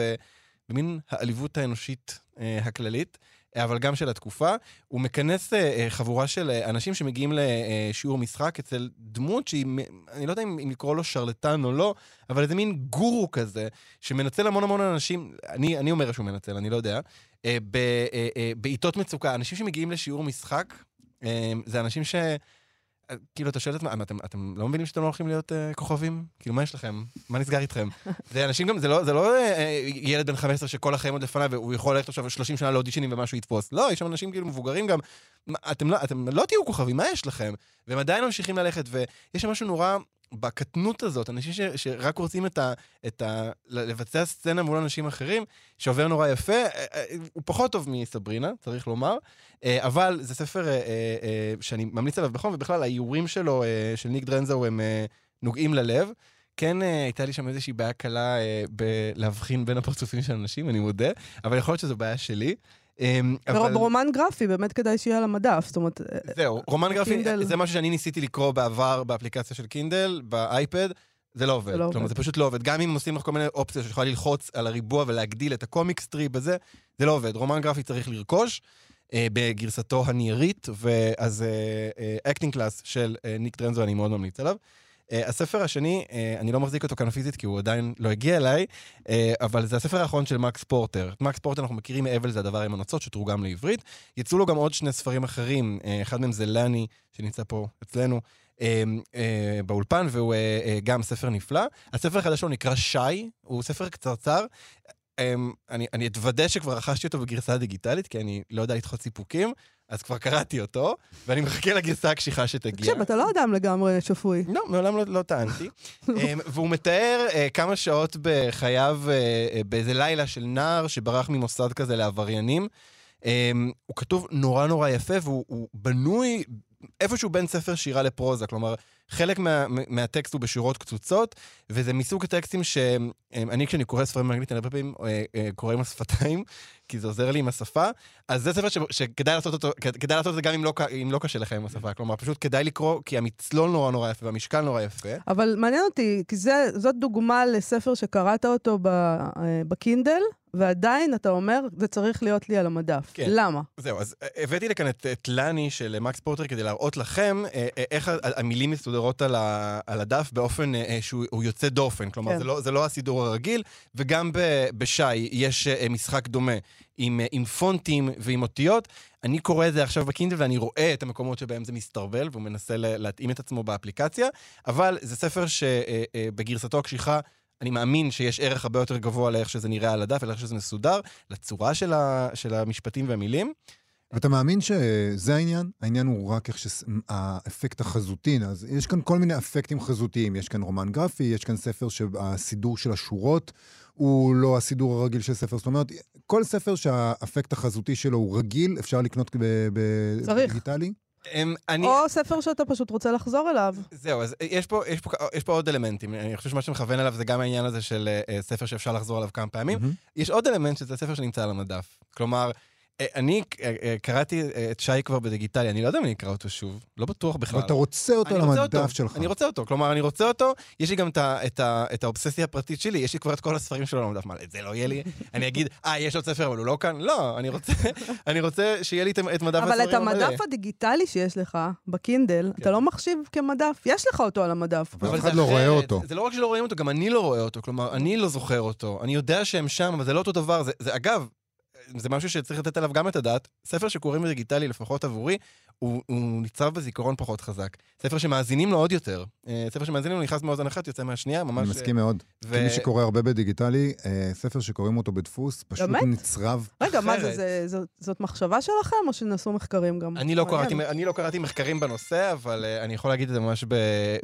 במין העליבות האנושית אה, הכללית. אבל גם של התקופה. הוא מכנס אה, אה, חבורה של אה, אנשים שמגיעים לשיעור משחק אצל דמות שהיא, אני לא יודע אם, לקרוא לו שרלטן או לא, אבל איזה מין גורו כזה, שמנצל המון המון אנשים, אני, אני אומר שהוא מנצל, אני לא יודע, בעיתות מצוקה. אנשים שמגיעים לשיעור משחק, זה אנשים ש... אה, כאילו, אתה שואל את מה, אתם, אתם לא מבינים שאתם לא הולכים להיות uh, כוכבים? כאילו, מה יש לכם? מה נסגר איתכם? זה אנשים גם, זה לא, זה לא uh, ילד בן 15 שכל החיים עוד לפניו, והוא יכול ללכת עכשיו 30 שנה לאודישנים ומשהו יתפוס. לא, יש שם אנשים כאילו מבוגרים גם. מה, אתם לא, אתם לא תהיו כוכבים, מה יש לכם? והם עדיין ממשיכים ללכת, ויש שם משהו נורא בקטנות הזאת, אנשים ש, שרק רוצים את ה, את ה... לבצע סצנה מול אנשים אחרים, שעובר נורא יפה. אה, אה, הוא פחות טוב מסברינה, צריך לומר, אה, אבל זה ספר שאני ממליץ עליו בחום, ובכלל האיורים שלו, של ניק דרנזו, הם נוגעים ללב. כן, הייתה לי שם איזושהי בעיה קלה בלהבחין בין הפרצופים של אנשים, אני מודה, אבל יכול להיות שזו בעיה שלי. אה, אבל... רומן גרפי, באמת כדאי שיהיה על המדף, זאת אומרת... אה, זהו, רומן גרפי, קינדל. זה משהו שאני ניסיתי לקרוא בעבר באפליקציה של קינדל, באייפד, זה לא עובד. זה לא, כלומר. זה פשוט לא עובד. גם אם עושים לך כל מיני אופציות שיכולה ללחוץ על הריבוע ולהגדיל את ה comic strip וזה, זה לא עובד. רומן גרפי צריך לרכוש. אה, בגרסתו הניירית, ואז Acting Class של אה, ניק דרנסו, אני מאוד ממליץ עליו. אה, הספר השני, אה, אני לא מחזיק אותו כאן פיזית כי הוא עדיין לא הגיע אליי, אה, אבל זה הספר האחרון של מקס פורטר. מקס פורטר אנחנו מכירים מאבל זה הדבר עם הנוצות, שתורגם לעברית. יצאו לו גם עוד שני ספרים אחרים, אה, אחד מהם זה לני, שנמצא פה אצלנו. אה, אה, באולפן, והוא אה, אה, גם ספר נפלא. הספר החדש שלו נקרא שי, הוא ספר קצרצר. אה, אני, אני אתוודא שכבר רכשתי אותו בגרסה דיגיטלית, כי אני לא יודע לדחות סיפוקים, אז כבר קראתי אותו, ואני מחכה לגרסה הקשיחה שתגיע. תקשיב, אתה לא אדם לגמרי שפוי. לא, מעולם לא, לא טענתי. אמ, והוא מתאר uh, כמה שעות בחייו uh, uh, באיזה לילה של נער שברח ממוסד כזה לעבריינים. Um, הוא כתוב נורא נורא יפה, והוא הוא בנוי איפשהו בין ספר שירה לפרוזה. כלומר, חלק מה, מהטקסט הוא בשורות קצוצות, וזה מסוג הטקסטים שאני, כשאני קורא ספרים באנגלית, אני הרבה פעמים אה, אה, קורא עם השפתיים, כי זה עוזר לי עם השפה. אז זה ספר ש, שכדאי לעשות אותו, כדאי לעשות את זה גם אם לא, אם לא קשה לך עם השפה. כלומר, פשוט כדאי לקרוא, כי המצלול נורא נורא יפה והמשקל נורא יפה. אבל מעניין אותי, כי זה, זאת דוגמה לספר שקראת אותו אה, בקינדל, ועדיין אתה אומר, זה צריך להיות לי על המדף. כן. למה? זהו, אז אה, הבאתי לכאן את, את לני של מקס פורטר כדי להראות לכם אה, אה, איך המילים מסודרות על, ה, על הדף באופן אה, שהוא הוא יוצא דופן. כלומר, כן. זה, לא, זה לא הסידור הרגיל, וגם ב, בשי יש אה, משחק דומה עם, אה, עם פונטים ועם אותיות. אני קורא את זה עכשיו בקינדל ואני רואה את המקומות שבהם זה מסתרבל, והוא מנסה להתאים את עצמו באפליקציה, אבל זה ספר שבגרסתו הקשיחה... אני מאמין שיש ערך הרבה יותר גבוה לאיך שזה נראה על הדף, ולאיך שזה מסודר, לצורה של, ה, של המשפטים והמילים. אתה מאמין שזה העניין? העניין הוא רק איך שהאפקט החזותי, אז יש כאן כל מיני אפקטים חזותיים. יש כאן רומן גרפי, יש כאן ספר שהסידור של השורות הוא לא הסידור הרגיל של ספר. זאת אומרת, כל ספר שהאפקט החזותי שלו הוא רגיל, אפשר לקנות. בדיגיטלי? אמ, אני... או ספר שאתה פשוט רוצה לחזור אליו. זהו, אז יש פה, יש, פה, יש פה עוד אלמנטים. אני חושב שמה שמכוון אליו זה גם העניין הזה של אה, ספר שאפשר לחזור עליו כמה פעמים. מהמם. יש עוד אלמנט שזה ספר שנמצא על המדף. כלומר, אני אה, אה, קראתי אה, את שי כבר בדיגיטלי, אני לא יודע אם אני אקרא אותו שוב, לא בטוח בכלל. אבל אתה רוצה אותו אותו, שלך. אני רוצה אותו, כלומר, אני רוצה אותו, יש לי גם את, ה, את, ה, את האובססיה הפרטית שלי, יש לי כבר את כל הספרים שלו על המדף, מה, את זה לא יהיה לי? אני אגיד, אה, יש עוד ספר, אבל הוא לא כאן? לא, אני רוצה, אני רוצה שיהיה לי את, את מדף אבל את הספרים המלא. המדף הדיגיטלי שיש לך בקינדל, אתה לא מחשיב כמדף. יש לך אותו על המדף. אבל אף אחד לא רואה. אותו. זה, זה לא רק שלא רואים אותו, גם אני לא רואה אותו. כלומר, אני לא זוכר אותו. אני יודע שהם שם, אבל זה לא אותו דבר. זה, זה אגב, זה משהו שצריך לתת עליו גם את הדעת. ספר שקוראים בדיגיטלי, לפחות עבורי, הוא, הוא ניצב בזיכרון פחות חזק. ספר שמאזינים לו עוד יותר. אה, ספר שמאזינים לו נכנס מאוזן אחת, יוצא מהשנייה, ממש... אני מסכים מאוד. ו- כמי שקורא הרבה בדיגיטלי, אה, ספר שקוראים אותו בדפוס, פשוט באמת? נצרב. רגע, מה זה, אחרת. זה, זאת, זאת מחשבה שלכם, או שנעשו מחקרים גם? אני לא. קראתי, אני לא קראתי מחקרים בנושא, אבל אני יכול להגיד את זה ממש ב,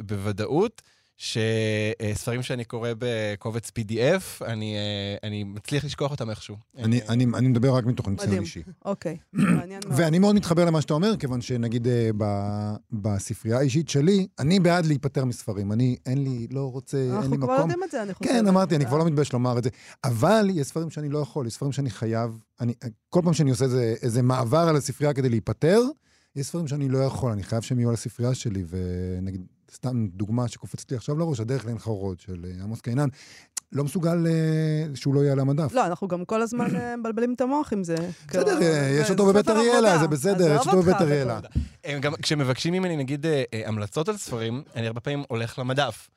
בוודאות, שספרים שאני קורא בקובץ PDF, אני, uh, אני מצליח לשכוח אותם איכשהו. אני- אה, אני אני מדבר רק מתוך ניסיון מדהים. אישי. אוקיי, מעניין מאוד. ואני מאוד מתחבר למה שאתה אומר, כיוון שנגיד אה, ב- בספרייה האישית שלי, אני בעד להיפטר מספרים. אני, אין לי, לא רוצה, אין לי אנחנו כבר מקום. יודעים את זה, אני חושבת. כן, אמרתי, אני כבר לא מתבייש לומר את זה. אבל יש ספרים שאני לא יכול, יש ספרים שאני חייב. אני, כל פעם שאני עושה איזה, איזה מעבר על הספרייה כדי להיפטר, יש ספרים שאני לא יכול, אני חייב שהם יהיו על הספרייה שלי, ונגיד, סתם דוגמה שקופצת לי עכשיו לראש, הדרך לעין חרוד של אה, עמוס קינן, לא מסוגל אה, שהוא לא יהיה על המדף. לא, אנחנו גם כל הזמן אה, מבלבלים את המוח עם זה. בסדר, כאילו, יש אותו בבית אריאלה. זה בסדר, יש אותו בבית אריאלה. גם כשמבקשים ממני, נגיד, המלצות על ספרים, אני הרבה פעמים הולך למדף.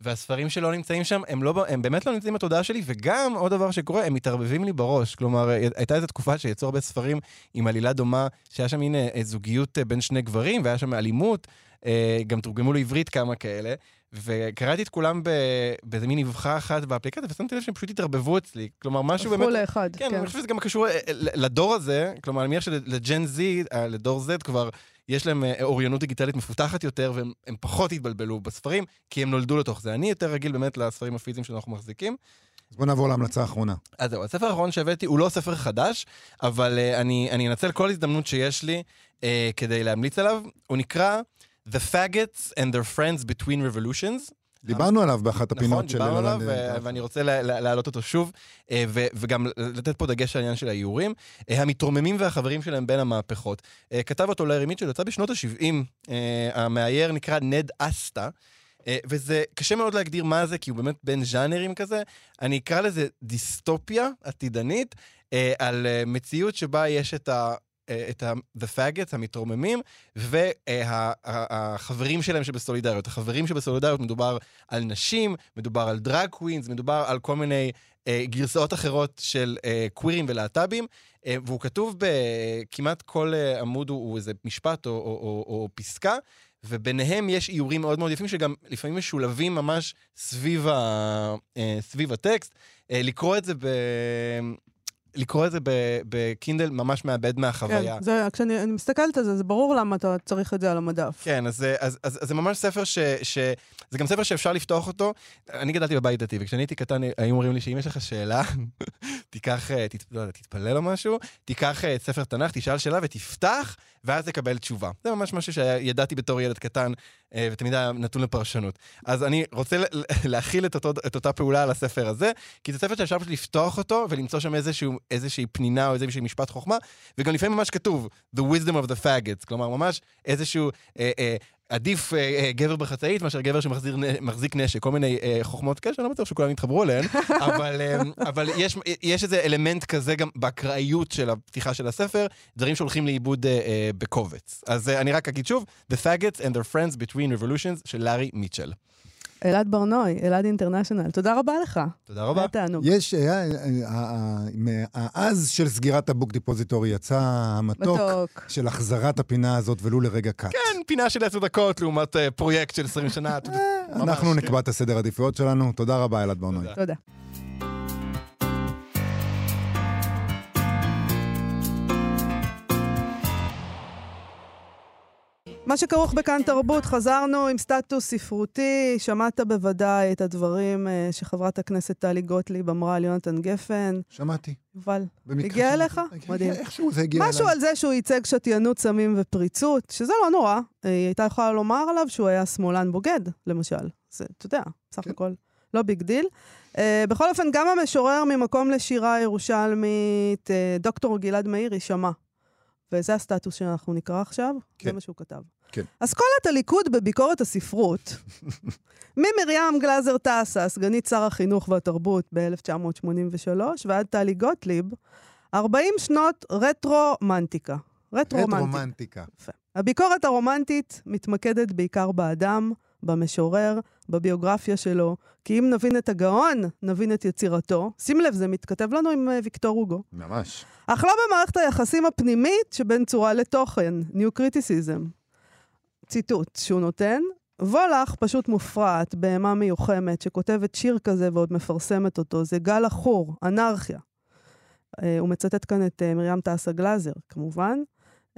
והספרים שלא נמצאים שם, הם, לא, הם באמת לא נמצאים בתודעה שלי, וגם עוד דבר שקורה, הם מתערבבים לי בראש. כלומר, הייתה איזו תקופה שיצאו הרבה ספרים עם עלילה דומה, שהיה שם אה, זוגיות בין שני גברים, והיה שם אלימות, גם תורגמו לעברית כמה כאלה, וקראתי את כולם ב- באיזה מין נבחה אחת באפליקציה, ושמתי לב שהם פשוט התערבבו אצלי. כלומר, משהו באמת... הפכו לאחד, כן, כן. אני חושב שזה גם קשור אה, ל- לדור הזה, כלומר, אני מניח שלג'ן אה, לדור Z כבר יש להם אה, אוריינות דיגיטלית מפותחת יותר, והם הם פחות התבלבלו בספרים, כי הם נולדו לתוך זה. אני יותר רגיל באמת לספרים הפיזיים שאנחנו מחזיקים. אז בוא נעבור להמלצה האחרונה. אז זהו, הספר האחרון שהבאתי הוא לא ספר חדש, אבל uh, אני, אני אנצל כל הזדמנות שיש לי uh, כדי להמליץ עליו. הוא נקרא The Faggots and Their Friends Between Revolutions. דיברנו עליו באחת הפינות נכון, של... דיברנו עליו, ו- אה, ואני רוצה לה- לה- להעלות אותו שוב, אה, ו- וגם לתת פה דגש על העניין של האיורים. אה, המתרוממים והחברים שלהם בין המהפכות. כתב אותו לארי מיטשל, יצא בשנות ה-70, המאייר נקרא נד אסטה. וזה קשה מאוד להגדיר מה זה, כי הוא באמת בין ז'אנרים כזה. אני אקרא לזה דיסטופיה עתידנית, על מציאות שבה יש את ה... את ה- The Faggots, המתרוממים, והחברים שלהם שבסולידריות. החברים שבסולידריות מדובר על נשים, מדובר על דרג קווינס, מדובר על כל מיני אה, גרסאות אחרות של אה, קווירים ולהט"בים, אה, והוא כתוב בכמעט כל אה, עמוד הוא, איזה משפט או, או, או, או פסקה, וביניהם יש איורים מאוד מאוד יפים שגם לפעמים משולבים ממש סביב, ה, אה, סביב הטקסט. אה, לקרוא את זה ב... לקרוא את זה בקינדל ממש מאבד מהחוויה. כן, זה, כשאני אני מסתכלת על זה, זה ברור למה אתה צריך את זה על המדף. כן, אז, אז, אז, אז זה ממש ספר ש, ש... זה גם ספר שאפשר לפתוח אותו. אני גדלתי בבית דתי, וכשאני הייתי קטן, היו אומרים לי שאם יש לך שאלה, תיקח, אה, תת, לא יודע, תתפלל או משהו, תיקח אה, את ספר תנ"ך, תשאל שאלה ותפתח, ואז תקבל תשובה. זה ממש משהו שידעתי בתור ילד קטן, אה, ותמיד היה נתון לפרשנות. אז אני רוצה להכיל את, אותו, את אותה פעולה על הספר הזה, כי זה ספר שאפשר פשוט לפתוח אותו ולמצוא שם איזשהו, איזושהי פנינה או איזשהו משפט חוכמה, וגם לפעמים ממש כתוב, The wisdom of the faggots, כלומר ממש איזשהו... אה, אה, עדיף אה, אה, גבר בחצאית מאשר גבר שמחזיק מחזיק נשק, כל מיני אה, חוכמות כאלה, שאני לא בטוח שכולם יתחברו אליהן, אבל, אה, אבל יש, יש איזה אלמנט כזה גם באקראיות של הפתיחה של הספר, דברים שהולכים לאיבוד אה, אה, בקובץ. אז אה, אני רק אגיד שוב, The Faggots and Their Friends Between Revolutions של לארי מיטשל. אלעד ברנוי, אלעד אינטרנשיונל, תודה רבה לך. תודה רבה. היה תענוג. יש, אה, אה, אה, מהעז של סגירת הבוק דפוזיטורי יצא המתוק מתוק של החזרת הפינה הזאת ולו לרגע קט. כן, פינה של עשר דקות לעומת פרויקט של 20 שנה. אנחנו כן. נקבע את הסדר העדיפויות שלנו. תודה רבה, אלעד ברנוי. תודה. מה שכרוך בכאן תרבות, חזרנו עם סטטוס ספרותי, שמעת בוודאי את הדברים אה, שחברת הכנסת טלי גוטליב אמרה על יונתן גפן. שמעתי. יובל, במקרה הגיע. אליך? מדהים. איכשהו זה הגיע משהו אליי. על זה שהוא ייצג שתיינות, סמים ופריצות, שזה לא נורא. אה, היא הייתה יכולה לומר עליו שהוא היה שמאלן בוגד, למשל. זה, אתה יודע, סך כן. הכל לא big deal. Uh, בכל אופן, גם המשורר ממקום לשירה ירושלמית, uh, דוקטור גלעד מאיר, יישמע. וזה הסטטוס שאנחנו נקרא עכשיו, כן. זה מה שהוא כתב. כן. אסכולת הליכוד בביקורת הספרות, ממרים גלזר תעסה, סגנית שר החינוך והתרבות ב-1983, ועד טלי גוטליב, 40 שנות רטרומנטיקה. רטרומנטיקה. רטרומנטיקה. הביקורת הרומנטית מתמקדת בעיקר באדם, במשורר, בביוגרפיה שלו, כי אם נבין את הגאון, נבין את יצירתו. שים לב, זה מתכתב לנו עם אה, ויקטור הוגו. ממש. אך לא במערכת היחסים הפנימית שבין צורה לתוכן, New Criticism. ציטוט שהוא נותן, וולך פשוט מופרעת, בהמה מיוחמת, שכותבת שיר כזה ועוד מפרסמת אותו, זה גל עכור, אנרכיה. אה, הוא מצטט כאן את אה, מרים תעסה גלאזר, כמובן.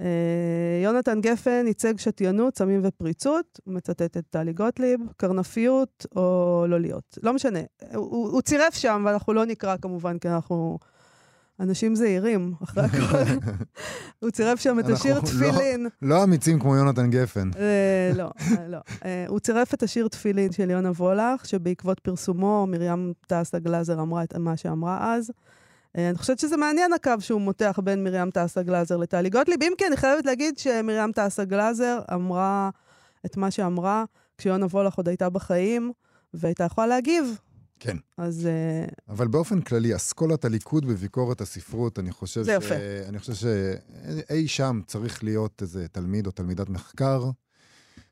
אה, יונתן גפן ייצג שתיינות, סמים ופריצות, הוא מצטט את טלי גוטליב, קרנפיות או לא להיות. לא משנה, הוא, הוא, הוא צירף שם, ואנחנו לא נקרא כמובן, כי אנחנו אנשים זהירים, אחרי הכל. הוא צירף שם את השיר לא- תפילין. לא אמיצים כמו יונתן גפן. אה, לא, אה, לא. אה, הוא צירף את השיר תפילין של יונה וולך, שבעקבות פרסומו, מרים טסה גלאזר אמרה את מה שאמרה אז. אני חושבת שזה מעניין הקו שהוא מותח בין מרים טסה גלאזר לטלי גוטליב, אם כי אני חייבת להגיד שמרים טסה גלאזר אמרה את מה שאמרה כשיונה וולך עוד הייתה בחיים, והייתה יכולה להגיב. כן. אז אה, אבל באופן כללי, אסכולת הליכוד בביקורת הספרות, אני חושב זה ש... יפה. אני חושב שאי שם צריך להיות איזה תלמיד או תלמידת מחקר,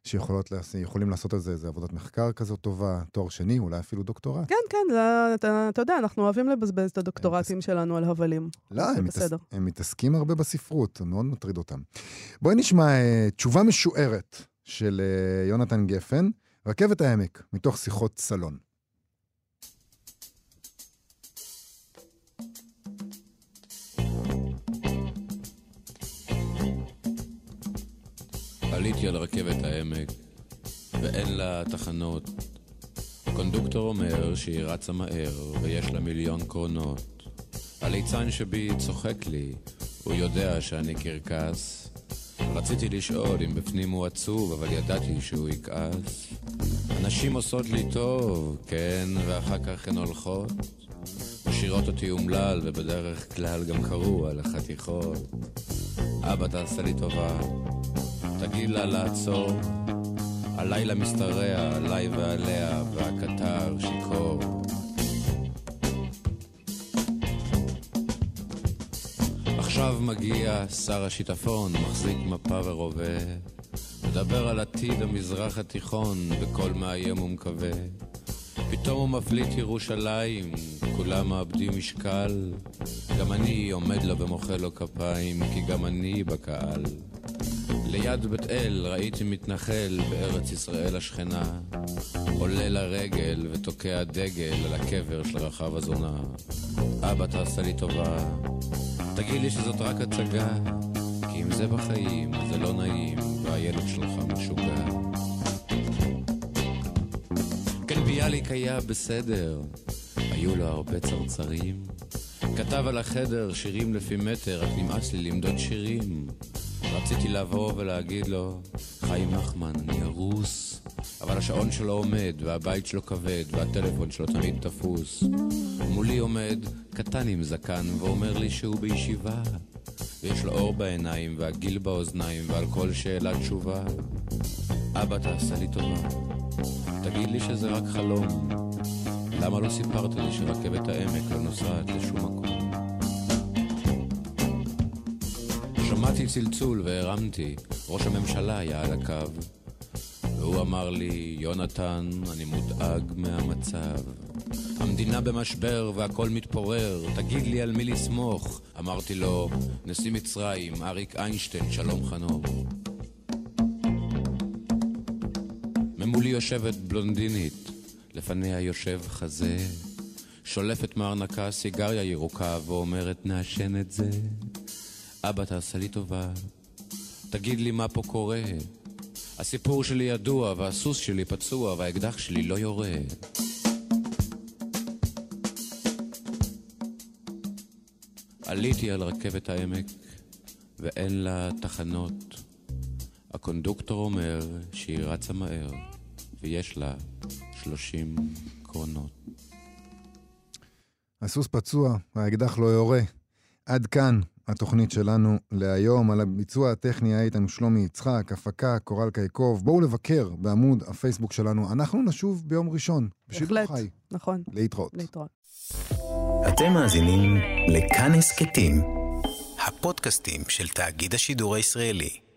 שיכולים לעשות על זה איזה עבודת מחקר כזאת טובה, תואר שני, אולי אפילו דוקטורט. כן, כן, זה, אתה, אתה יודע, אנחנו אוהבים לבזבז את הדוקטורטים שלנו על הבלים. לא, הם. בסדר. הם מתעסקים הרבה בספרות, זה מאוד מטריד אותם. בואי נשמע uh, תשובה משוערת של uh, יונתן גפן, רכבת העמק, מתוך שיחות סלון. עליתי על רכבת העמק, ואין לה תחנות. הקונדוקטור אומר שהיא רצה מהר, ויש לה מיליון קרונות. הליצן שבי צוחק לי, הוא יודע שאני קרקס. רציתי לשאול אם בפנים הוא עצוב, אבל ידעתי שהוא יכעס. הנשים עושות לי טוב, כן, ואחר כך הן הולכות. משאירות אותי אומלל, ובדרך כלל גם קרו על החתיכות. אבא, תעשה לי טובה, תגיד לה לעצור. הלילה משתרע עליי ועליה, והקטר שיכור. עכשיו מגיע שר השיטפון, מחזיק מפה ורובה, מדבר על עתיד המזרח התיכון, בקול מאיים ומקווה. פתאום הוא מפליט ירושלים, כולם מאבדים משקל. גם אני עומד לו ומוחא לו כפיים, כי גם אני בקהל. ליד בית אל ראיתי מתנחל בארץ ישראל השכנה, עולה לרגל ותוקע דגל על הקבר של רחב הזונה. אבא, תעשה לי טובה, תגיד לי שזאת רק הצגה, כי אם זה בחיים, זה לא נעים, והילד שלך משוגע. כן, ביאליק היה בסדר, היו לו הרבה צרצרים. כתב על החדר שירים לפי מטר, רק נמאס לי למדוד שירים. רציתי לבוא ולהגיד לו, חיים נחמן, אני ארוס. אבל השעון שלו עומד, והבית שלו כבד, והטלפון שלו תמיד תפוס. מולי עומד קטן עם זקן, ואומר לי שהוא בישיבה. ויש לו אור בעיניים, והגיל באוזניים, ועל כל שאלה תשובה. אבא, תעשה לי טובה. תגיד לי שזה רק חלום. למה לא סיפרת לי שרכבת העמק לא נוסעת לשום מקום? שמעתי צלצול והרמתי, ראש הממשלה היה על הקו. והוא אמר לי, יונתן, אני מודאג מהמצב. המדינה במשבר והכל מתפורר, תגיד לי על מי לסמוך. אמרתי לו, נשיא מצרים, אריק איינשטיין, שלום חנוך. ממולי יושבת בלונדינית, לפניה יושב חזה, שולפת מארנקה סיגריה ירוקה ואומרת, נעשן את זה. אבא, תעשה לי טובה, תגיד לי מה פה קורה. הסיפור שלי ידוע, והסוס שלי פצוע, והאקדח שלי לא יורה. עליתי על רכבת העמק, ואין לה תחנות. הקונדוקטור אומר שהיא רצה מהר, ויש לה שלושים קרונות. הסוס פצוע, האקדח לא יורה. עד כאן התוכנית שלנו להיום. על הביצוע הטכני היה איתנו שלומי יצחק, הפקה, קורל קייקוב. בואו לבקר בעמוד הפייסבוק שלנו. אנחנו נשוב ביום ראשון, בשידור בהחלט, חי. נכון. להתראות. להתראות. אתם מאזינים לכאן הסכתים, הפודקאסטים של תאגיד השידור הישראלי.